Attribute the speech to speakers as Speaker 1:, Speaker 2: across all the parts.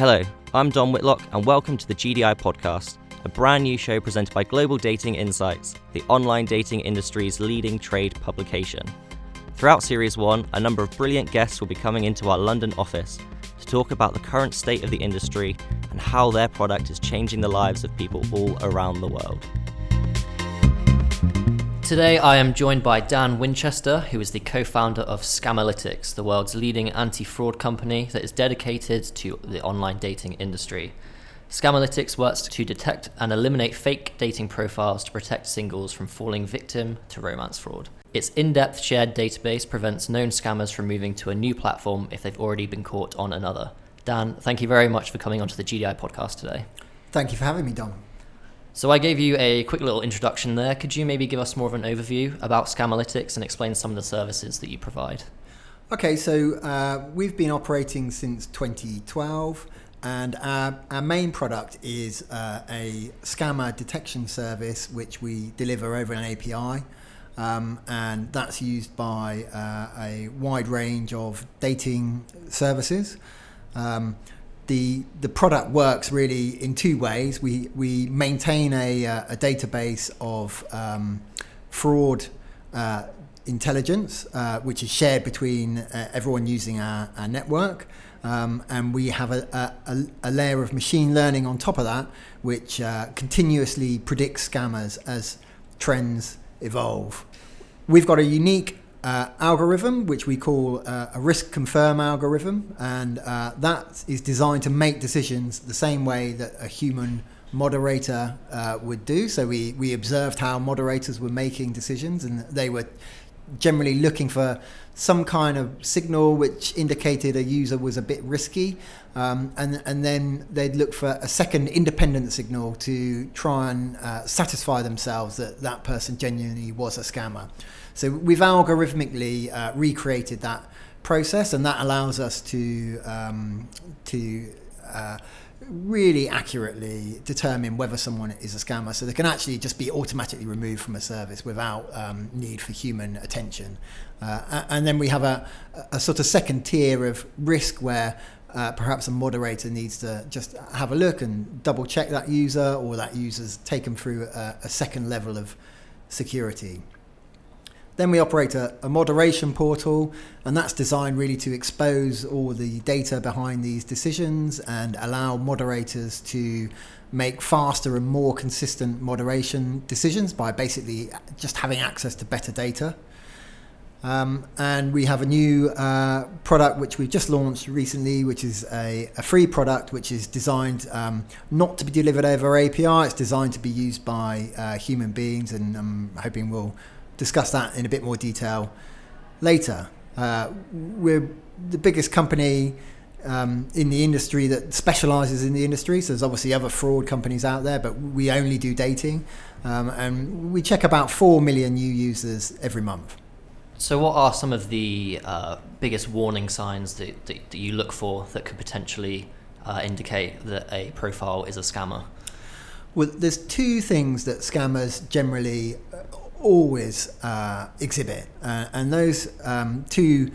Speaker 1: Hello, I'm Dom Whitlock, and welcome to the GDI podcast, a brand new show presented by Global Dating Insights, the online dating industry's leading trade publication. Throughout Series 1, a number of brilliant guests will be coming into our London office to talk about the current state of the industry and how their product is changing the lives of people all around the world. Today, I am joined by Dan Winchester, who is the co founder of Scamalytics, the world's leading anti fraud company that is dedicated to the online dating industry. Scamalytics works to detect and eliminate fake dating profiles to protect singles from falling victim to romance fraud. Its in depth shared database prevents known scammers from moving to a new platform if they've already been caught on another. Dan, thank you very much for coming onto the GDI podcast today.
Speaker 2: Thank you for having me, Dom.
Speaker 1: So I gave you a quick little introduction there. Could you maybe give us more of an overview about Scamalytics and explain some of the services that you provide?
Speaker 2: Okay, so uh, we've been operating since 2012, and our, our main product is uh, a scammer detection service which we deliver over an API. Um, and that's used by uh, a wide range of dating services. Um, the the product works really in two ways. We we maintain a, uh, a database of um, fraud uh, intelligence, uh, which is shared between uh, everyone using our, our network. Um, and we have a, a, a, layer of machine learning on top of that, which uh, continuously predicts scammers as trends evolve. We've got a unique uh, algorithm, which we call uh, a risk confirm algorithm, and uh, that is designed to make decisions the same way that a human moderator uh, would do. So we, we observed how moderators were making decisions, and they were generally looking for some kind of signal which indicated a user was a bit risky, um, and and then they'd look for a second independent signal to try and uh, satisfy themselves that that person genuinely was a scammer. So we've algorithmically uh, recreated that process, and that allows us to um, to uh, really accurately determine whether someone is a scammer. So they can actually just be automatically removed from a service without um, need for human attention. Uh, and then we have a, a sort of second tier of risk where uh, perhaps a moderator needs to just have a look and double check that user or that user's taken through a, a second level of security. Then we operate a, a, moderation portal, and that's designed really to expose all the data behind these decisions and allow moderators to make faster and more consistent moderation decisions by basically just having access to better data. Um, and we have a new uh, product which we've just launched recently, which is a, a free product which is designed um, not to be delivered over API. It's designed to be used by uh, human beings, and I'm hoping we'll discuss that in a bit more detail later. Uh, we're the biggest company um, in the industry that specializes in the industry. So there's obviously other fraud companies out there, but we only do dating. Um, and we check about 4 million new users every month.
Speaker 1: So, what are some of the uh, biggest warning signs that, that, that, you look for that could potentially uh, indicate that a profile is a scammer?
Speaker 2: Well, there's two things that scammers generally always uh, exhibit, uh, and those um, two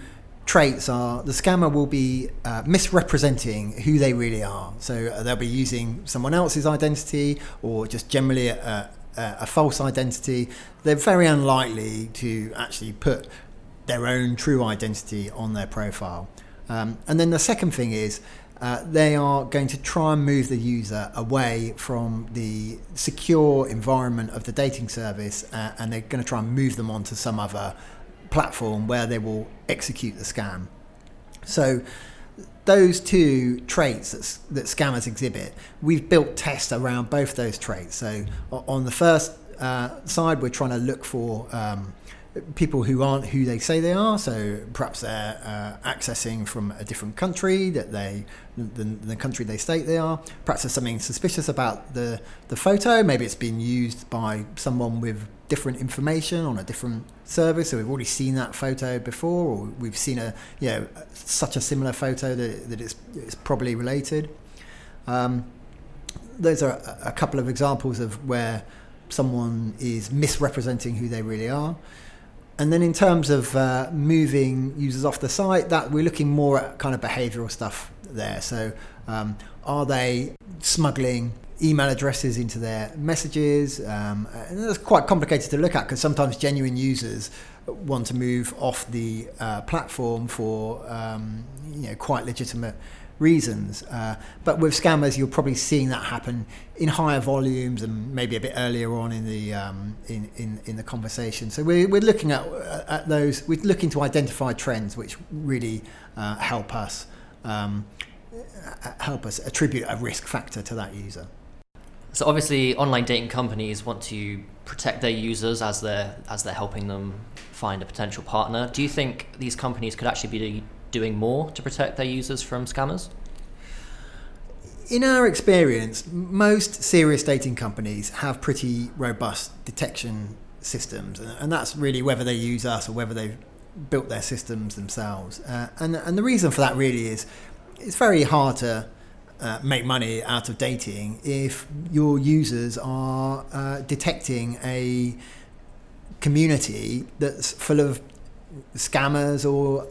Speaker 2: traits are the scammer will be uh, misrepresenting who they really are. So uh, they'll be using someone else's identity or just generally a, a, a, false identity. They're very unlikely to actually put their own true identity on their profile. Um, and then the second thing is uh, they are going to try and move the user away from the secure environment of the dating service uh, and they're going to try and move them onto some other platform where they will execute the scam. So, those two traits that, that scammers exhibit, we've built tests around both those traits. So, on the first uh, side, we're trying to look for um, people who aren't who they say they are. So perhaps they're uh, accessing from a different country that they, the, the, country they state they are. Perhaps there's something suspicious about the the photo. Maybe it's been used by someone with different information on a different service. So we've already seen that photo before, or we've seen a you know such a similar photo that, that it's, it's probably related. Um, those are a couple of examples of where someone is misrepresenting who they really are. And then in terms of uh, moving users off the site, that we're looking more at kind of behavioural stuff there. So Um, are they smuggling email addresses into their messages? Um, and that's quite complicated to look at because sometimes genuine users want to move off the uh, platform for um, you know quite legitimate reasons. Uh, but with scammers, you're probably seeing that happen in higher volumes and maybe a bit earlier on in the um, in, in, in the conversation. So we're, we're looking at at those. We're looking to identify trends which really uh, help us um, help us attribute a risk factor to that user.
Speaker 1: So obviously, online dating companies want to protect their users as they're as they're helping them find a potential partner. Do you think these companies could actually be doing more to protect their users from scammers?
Speaker 2: In our experience, most serious dating companies have pretty robust detection systems, and that's really whether they use us or whether they've built their systems themselves. Uh, and and the reason for that really is it's very hard to uh, make money out of dating if your users are uh, detecting a community that's full of scammers or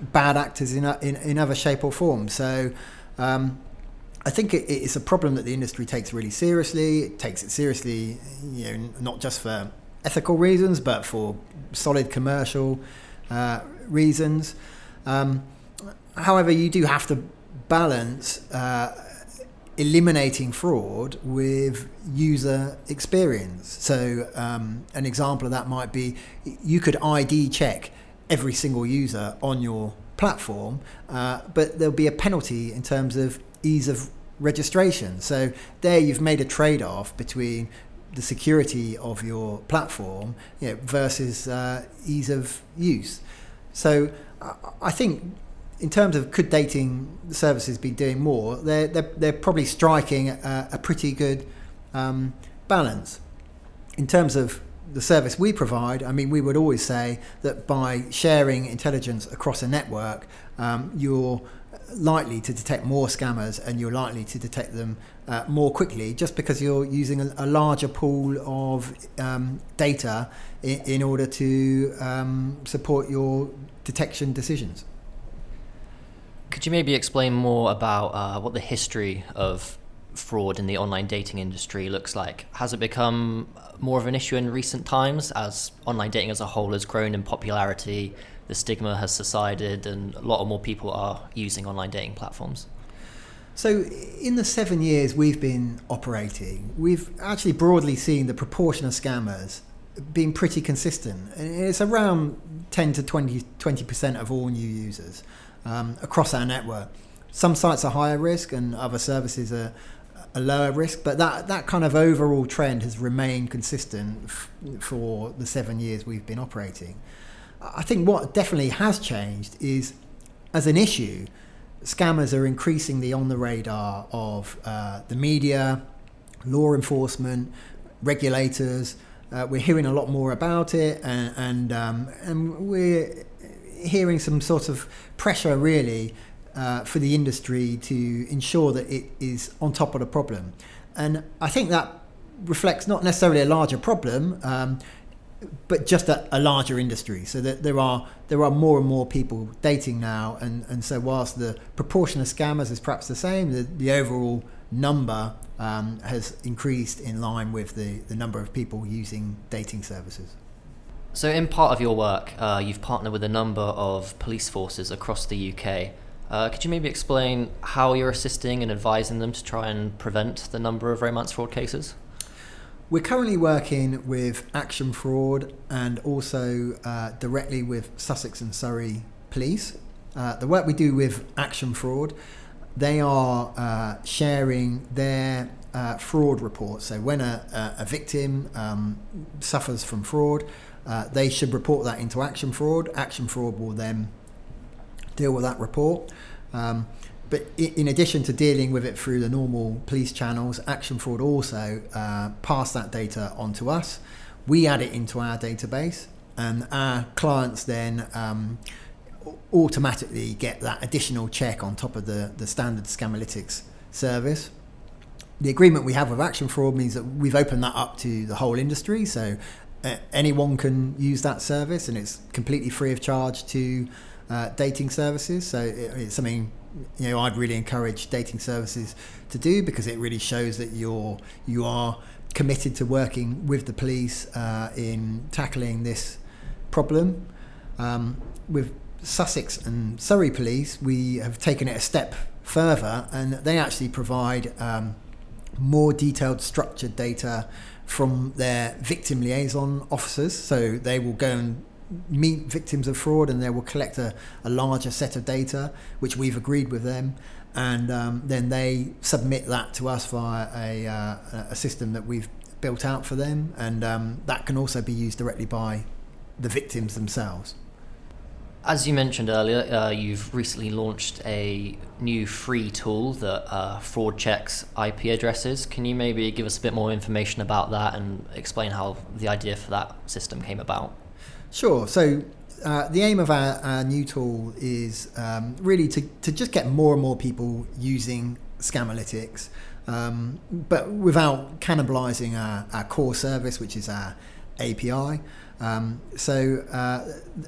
Speaker 2: bad actors in, in, in other shape or form. So um, I think it, it's a problem that the industry takes really seriously. It takes it seriously, you know, not just for ethical reasons, but for solid commercial uh, reasons. Um, however, you do have to balance uh, eliminating fraud with user experience. So, um, an example of that might be you could ID check every single user on your platform, uh, but there'll be a penalty in terms of ease of registration. So there you've made a trade-off between the security of your platform you know, versus uh, ease of use. So I think in terms of could dating services be doing more, they're, they're, they're probably striking a, a pretty good um, balance. In terms of the service we provide, I mean, we would always say that by sharing intelligence across a network, um, you're likely to detect more scammers and you're likely to detect them uh, more quickly just because you're using a, a larger pool of um, data in, in, order to um, support your detection decisions.
Speaker 1: Could you maybe explain more about uh, what the history of fraud in the online dating industry looks like? Has it become more of an issue in recent times as online dating as a whole has grown in popularity? The stigma has subsided, and a lot more people are using online dating platforms.
Speaker 2: So, in the seven years we've been operating, we've actually broadly seen the proportion of scammers being pretty consistent. It's around 10 to 20, 20% of all new users um, across our network. Some sites are higher risk and other services are a lower risk, but that, that kind of overall trend has remained consistent f- for the seven years we've been operating. I think what definitely has changed is, as an issue, scammers are increasingly on the radar of uh, the media, law enforcement, regulators. Uh, we're hearing a lot more about it, and and, um, and we're hearing some sort of pressure really uh, for the industry to ensure that it is on top of the problem. And I think that reflects not necessarily a larger problem, um, but just a, a, larger industry. So that there are there are more and more people dating now, and, and so whilst the proportion of scammers is perhaps the same, the, the overall number um, has increased in line with the, the number of people using dating services.
Speaker 1: So, in part of your work, uh, you've partnered with a number of police forces across the UK uh, could you maybe explain how you're assisting and advising them to try and prevent the number of romance fraud cases?
Speaker 2: We're currently working with Action Fraud and also uh, directly with Sussex and Surrey Police. Uh, the work we do with Action Fraud, they are uh, sharing their uh, fraud reports. So when a, a victim um, suffers from fraud, uh, they should report that into Action Fraud. Action Fraud will then deal with that report. Um, but in addition to dealing with it through the normal police channels, Action Fraud also uh, pass that data on to us. We add it into our database, and our clients then um, automatically get that additional check on top of the, the standard Scamalytics service. The agreement we have with Action Fraud means that we've opened that up to the whole industry, so uh, anyone can use that service, and it's completely free of charge to uh, dating services. So it, it's something you know I'd really encourage dating services to do because it really shows that you're you are committed to working with the police uh, in tackling this problem. Um, with Sussex and Surrey Police, we have taken it a step further, and they actually provide um, more detailed, structured data from their victim liaison officers. So they will go and meet victims of fraud and they will collect a, a larger set of data, which we've agreed with them. And um, then they submit that to us via a, uh, a system that we've built out for them. And um, that can also be used directly by the victims themselves.
Speaker 1: As you mentioned earlier, uh, you've recently launched a new free tool that uh, fraud checks IP addresses. Can you maybe give us a bit more information about that and explain how the idea for that system came about?
Speaker 2: Sure. So, uh, the aim of our, our new tool is um, really to, to just get more and more people using Scamalytics, um, but without cannibalizing our, our core service, which is our API. Um, so uh,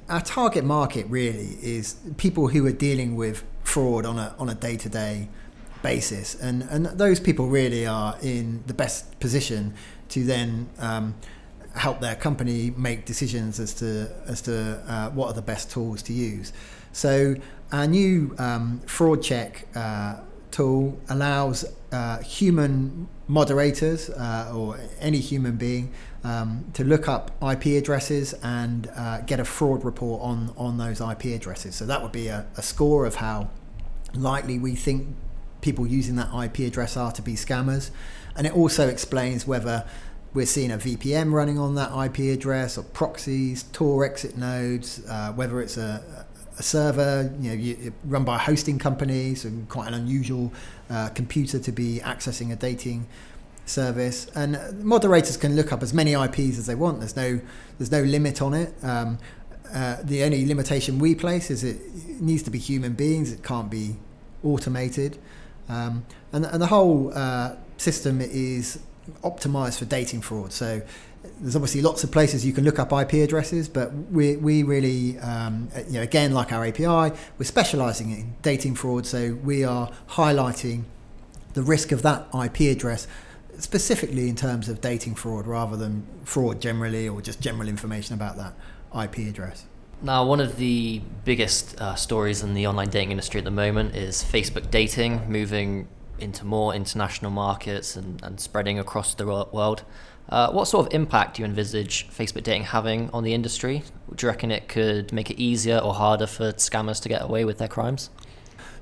Speaker 2: our target market really is people who are dealing with fraud on a on a day to day basis, and and those people really are in the best position to then. Um, help their company make decisions as to as to uh, what are the best tools to use. So our new um, fraud check uh, tool allows uh, human moderators uh, or any human being um, to look up IP addresses and uh, get a fraud report on, on those IP addresses. So that would be a, a score of how likely we think people using that IP address are to be scammers. And it also explains whether we're seeing a VPN running on that IP address or proxies, Tor exit nodes, uh, whether it's a, a server, you know, you, run by a hosting company, so quite an unusual uh, computer to be accessing a dating service. And moderators can look up as many IPs as they want. There's no there's no limit on it. Um, uh, the only limitation we place is it needs to be human beings. It can't be automated. Um, and, and the whole uh, system is optimized for dating fraud. So there's obviously lots of places you can look up IP addresses, but we, we really, um, you know, again, like our API, we're specializing in dating fraud. So we are highlighting the risk of that IP address specifically in terms of dating fraud rather than fraud generally or just general information about that IP address.
Speaker 1: Now, one of the biggest uh, stories in the online dating industry at the moment is Facebook dating moving into more international markets and, and spreading across the world. Uh, what sort of impact do you envisage Facebook dating having on the industry? Do you reckon it could make it easier or harder for scammers to get away with their crimes?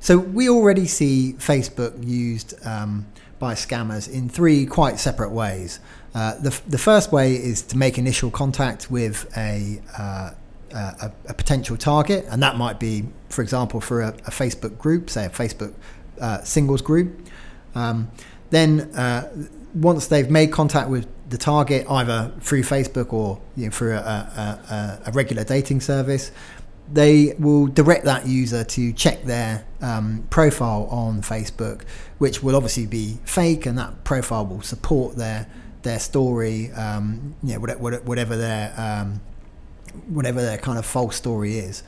Speaker 2: So we already see Facebook used um, by scammers in three quite separate ways. Uh, the, the first way is to make initial contact with a, uh, a, a, potential target, and that might be, for example, for a, a Facebook group, say a Facebook uh, singles group. Um, then uh, once they've made contact with the target, either through Facebook or you know, through a, a, a, regular dating service, they will direct that user to check their um, profile on Facebook, which will obviously be fake, and that profile will support their their story, um, you know, whatever their um, whatever their kind of false story is.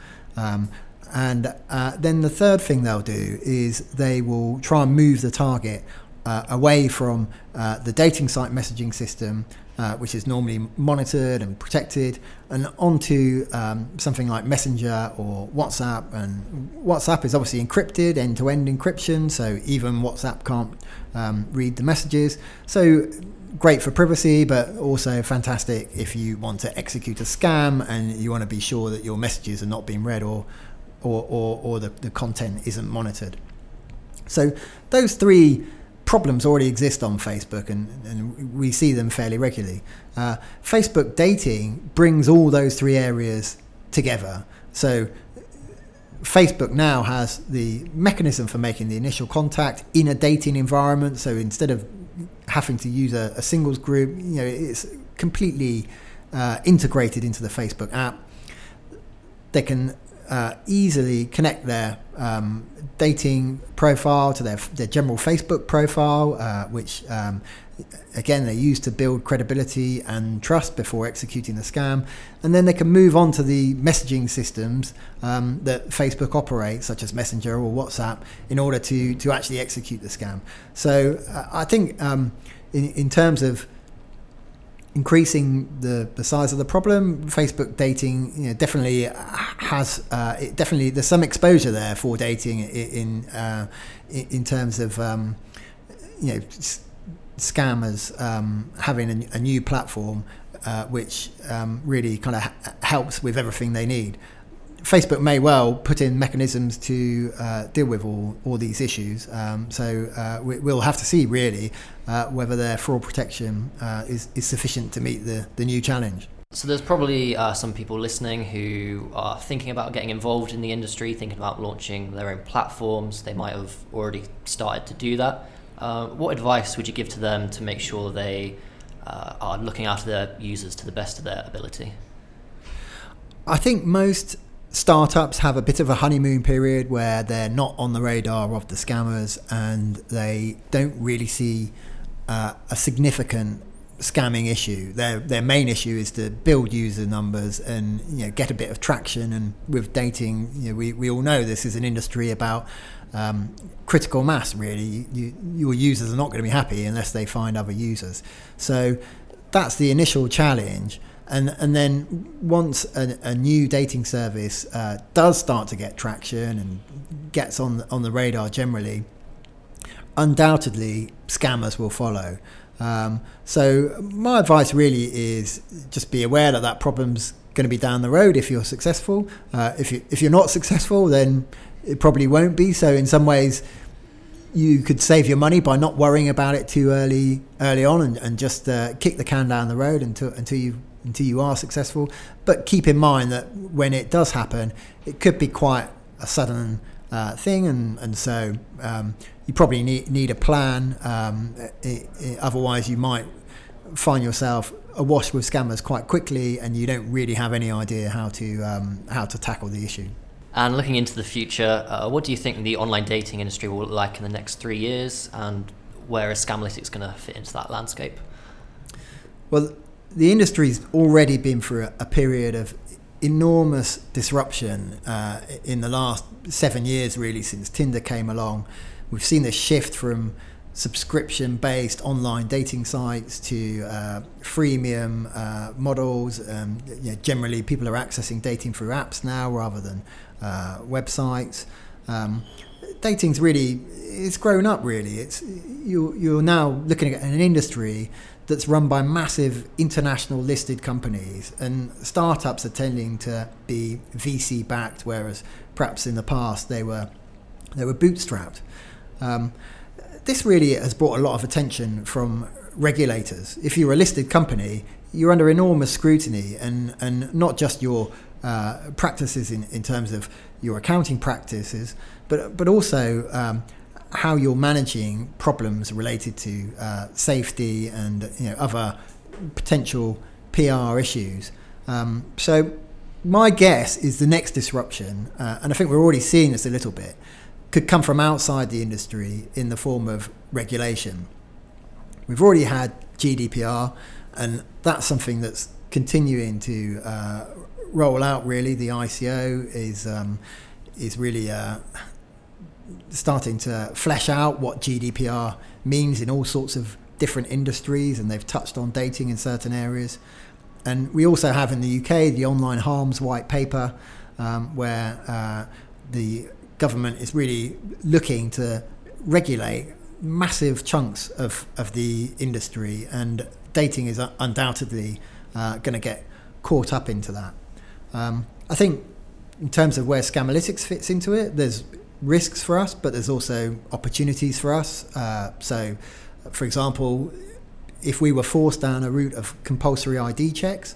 Speaker 2: And uh, then the third thing they'll do is they will try and move the target uh, away from uh, the dating site messaging system, uh, which is normally monitored and protected, and onto um, something like Messenger or WhatsApp. And WhatsApp is obviously encrypted, end to end encryption, so even WhatsApp can't um, read the messages. So great for privacy, but also fantastic if you want to execute a scam and you want to be sure that your messages are not being read or or, or, or the, the content isn't monitored. So those three problems already exist on Facebook, and, and we see them fairly regularly. Uh, Facebook dating brings all those three areas together. So Facebook now has the mechanism for making the initial contact in a dating environment. So instead of having to use a, a singles group, you know, it's completely uh, integrated into the Facebook app. They can uh, easily connect their um, dating profile to their, their general Facebook profile, uh, which um, again they use to build credibility and trust before executing the scam, and then they can move on to the messaging systems um, that Facebook operates, such as Messenger or WhatsApp, in order to to actually execute the scam. So uh, I think um, in in terms of increasing the, the size of the problem. Facebook dating you know, definitely has uh, it definitely there's some exposure there for dating in uh, in terms of um, you know scammers um, having a, a, new platform uh, which um, really kind of helps with everything they need. Facebook may well put in mechanisms to uh, deal with all, all these issues. Um, so uh, we, will have to see really uh, whether their fraud protection uh, is, is sufficient to meet the, the new challenge.
Speaker 1: So there's probably uh, some people listening who are thinking about getting involved in the industry, thinking about launching their own platforms. They might have already started to do that. Uh, what advice would you give to them to make sure they are looking after their users to the best of their ability?
Speaker 2: I think most startups have a bit of a honeymoon period where they're not on the radar of the scammers and they don't really see uh, a significant scamming issue. Their their main issue is to build user numbers and you know get a bit of traction. And with dating, you know, we, we all know this is an industry about um, critical mass. Really, you, your users are not going to be happy unless they find other users. So that's the initial challenge and and then once a, a new dating service uh, does start to get traction and gets on on the radar generally, undoubtedly scammers will follow. Um, so my advice really is just be aware that that problem's going to be down the road if you're successful. Uh, if you if you're not successful, then it probably won't be. So in some ways, you could save your money by not worrying about it too early early on and, and just uh, kick the can down the road until until you until you are successful. But keep in mind that when it does happen, it could be quite a sudden uh, thing, and and so um, you probably need need a plan. Um, it, it, otherwise, you might find yourself awash with scammers quite quickly, and you don't really have any idea how to um, how to tackle the issue.
Speaker 1: And looking into the future, uh, what do you think the online dating industry will look like in the next three years, and where is Scamalytics going to fit into that landscape?
Speaker 2: Well, the industry's already been through a, a period of enormous disruption uh, in the last seven years, really, since Tinder came along. We've seen this shift from subscription based online dating sites to uh, freemium uh, models. Um, you know, generally, people are accessing dating through apps now rather than uh, websites. Um, dating's really it's grown up really it's you you're now looking at an industry that's run by massive international listed companies, and startups are tending to be VC backed, whereas perhaps in the past they were they were bootstrapped. Um, this really has brought a lot of attention from regulators. If you're a listed company, you're under enormous scrutiny, and and not just your uh, practices in, in terms of your accounting practices, but but also um, how you're managing problems related to uh, safety and you know, other potential PR issues. Um, so my guess is the next disruption, uh, and I think we're already seeing this a little bit, could come from outside the industry in the form of regulation. We've already had GDPR, and that's something that's continuing to uh, roll out. Really, the ICO is um, is really uh, starting to flesh out what GDPR means in all sorts of different industries, and they've touched on dating in certain areas. And we also have in the UK the online harms white paper, um, where uh, the government is really looking to regulate massive chunks of, of the industry, and dating is undoubtedly uh, going to get caught up into that. Um, I think in terms of where Scamalytics fits into it, there's risks for us, but there's also opportunities for us. Uh, so, for example, if we were forced down a route of compulsory ID checks,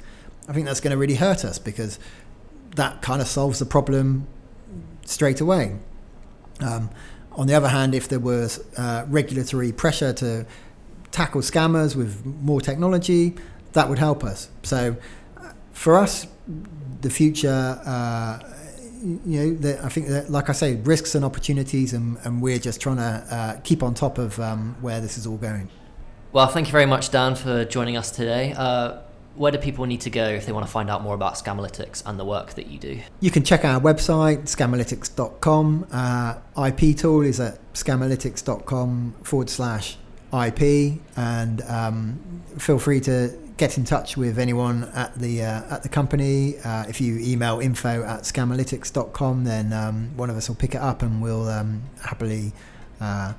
Speaker 2: I think that's going to really hurt us because that kind of solves the problem straight away. Um, on the other hand, if there was uh, regulatory pressure to tackle scammers with more technology, that would help us. So, uh, for us, the future uh, you know, the, I think that, like I say, risks and opportunities, and, and we're just trying to uh, keep on top of um, where this is all going.
Speaker 1: Well, thank you very much, Dan, for joining us today. Uh, where do people need to go if they want to find out more about Scamalytics and the work that you do?
Speaker 2: You can check our website, scamalytics.com. Uh, IP tool is at scamalytics.com forward slash IP, and um, feel free to get in touch with anyone at the uh, at the company. Uh, if you email info at scamalytics.com, then um, one of us will pick it up and we'll um, happily uh,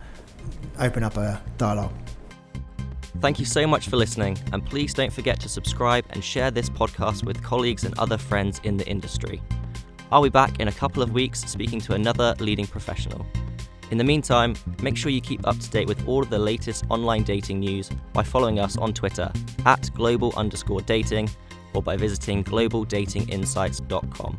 Speaker 2: open up a dialogue.
Speaker 3: Thank you so much for listening, and please don't forget to subscribe and share this podcast with colleagues and other friends in the industry. I'll be back in a couple of weeks speaking to another leading professional. In the meantime, make sure you keep up to date with all of the latest online dating news by following us on Twitter at global underscore dating or by visiting globaldatinginsights.com.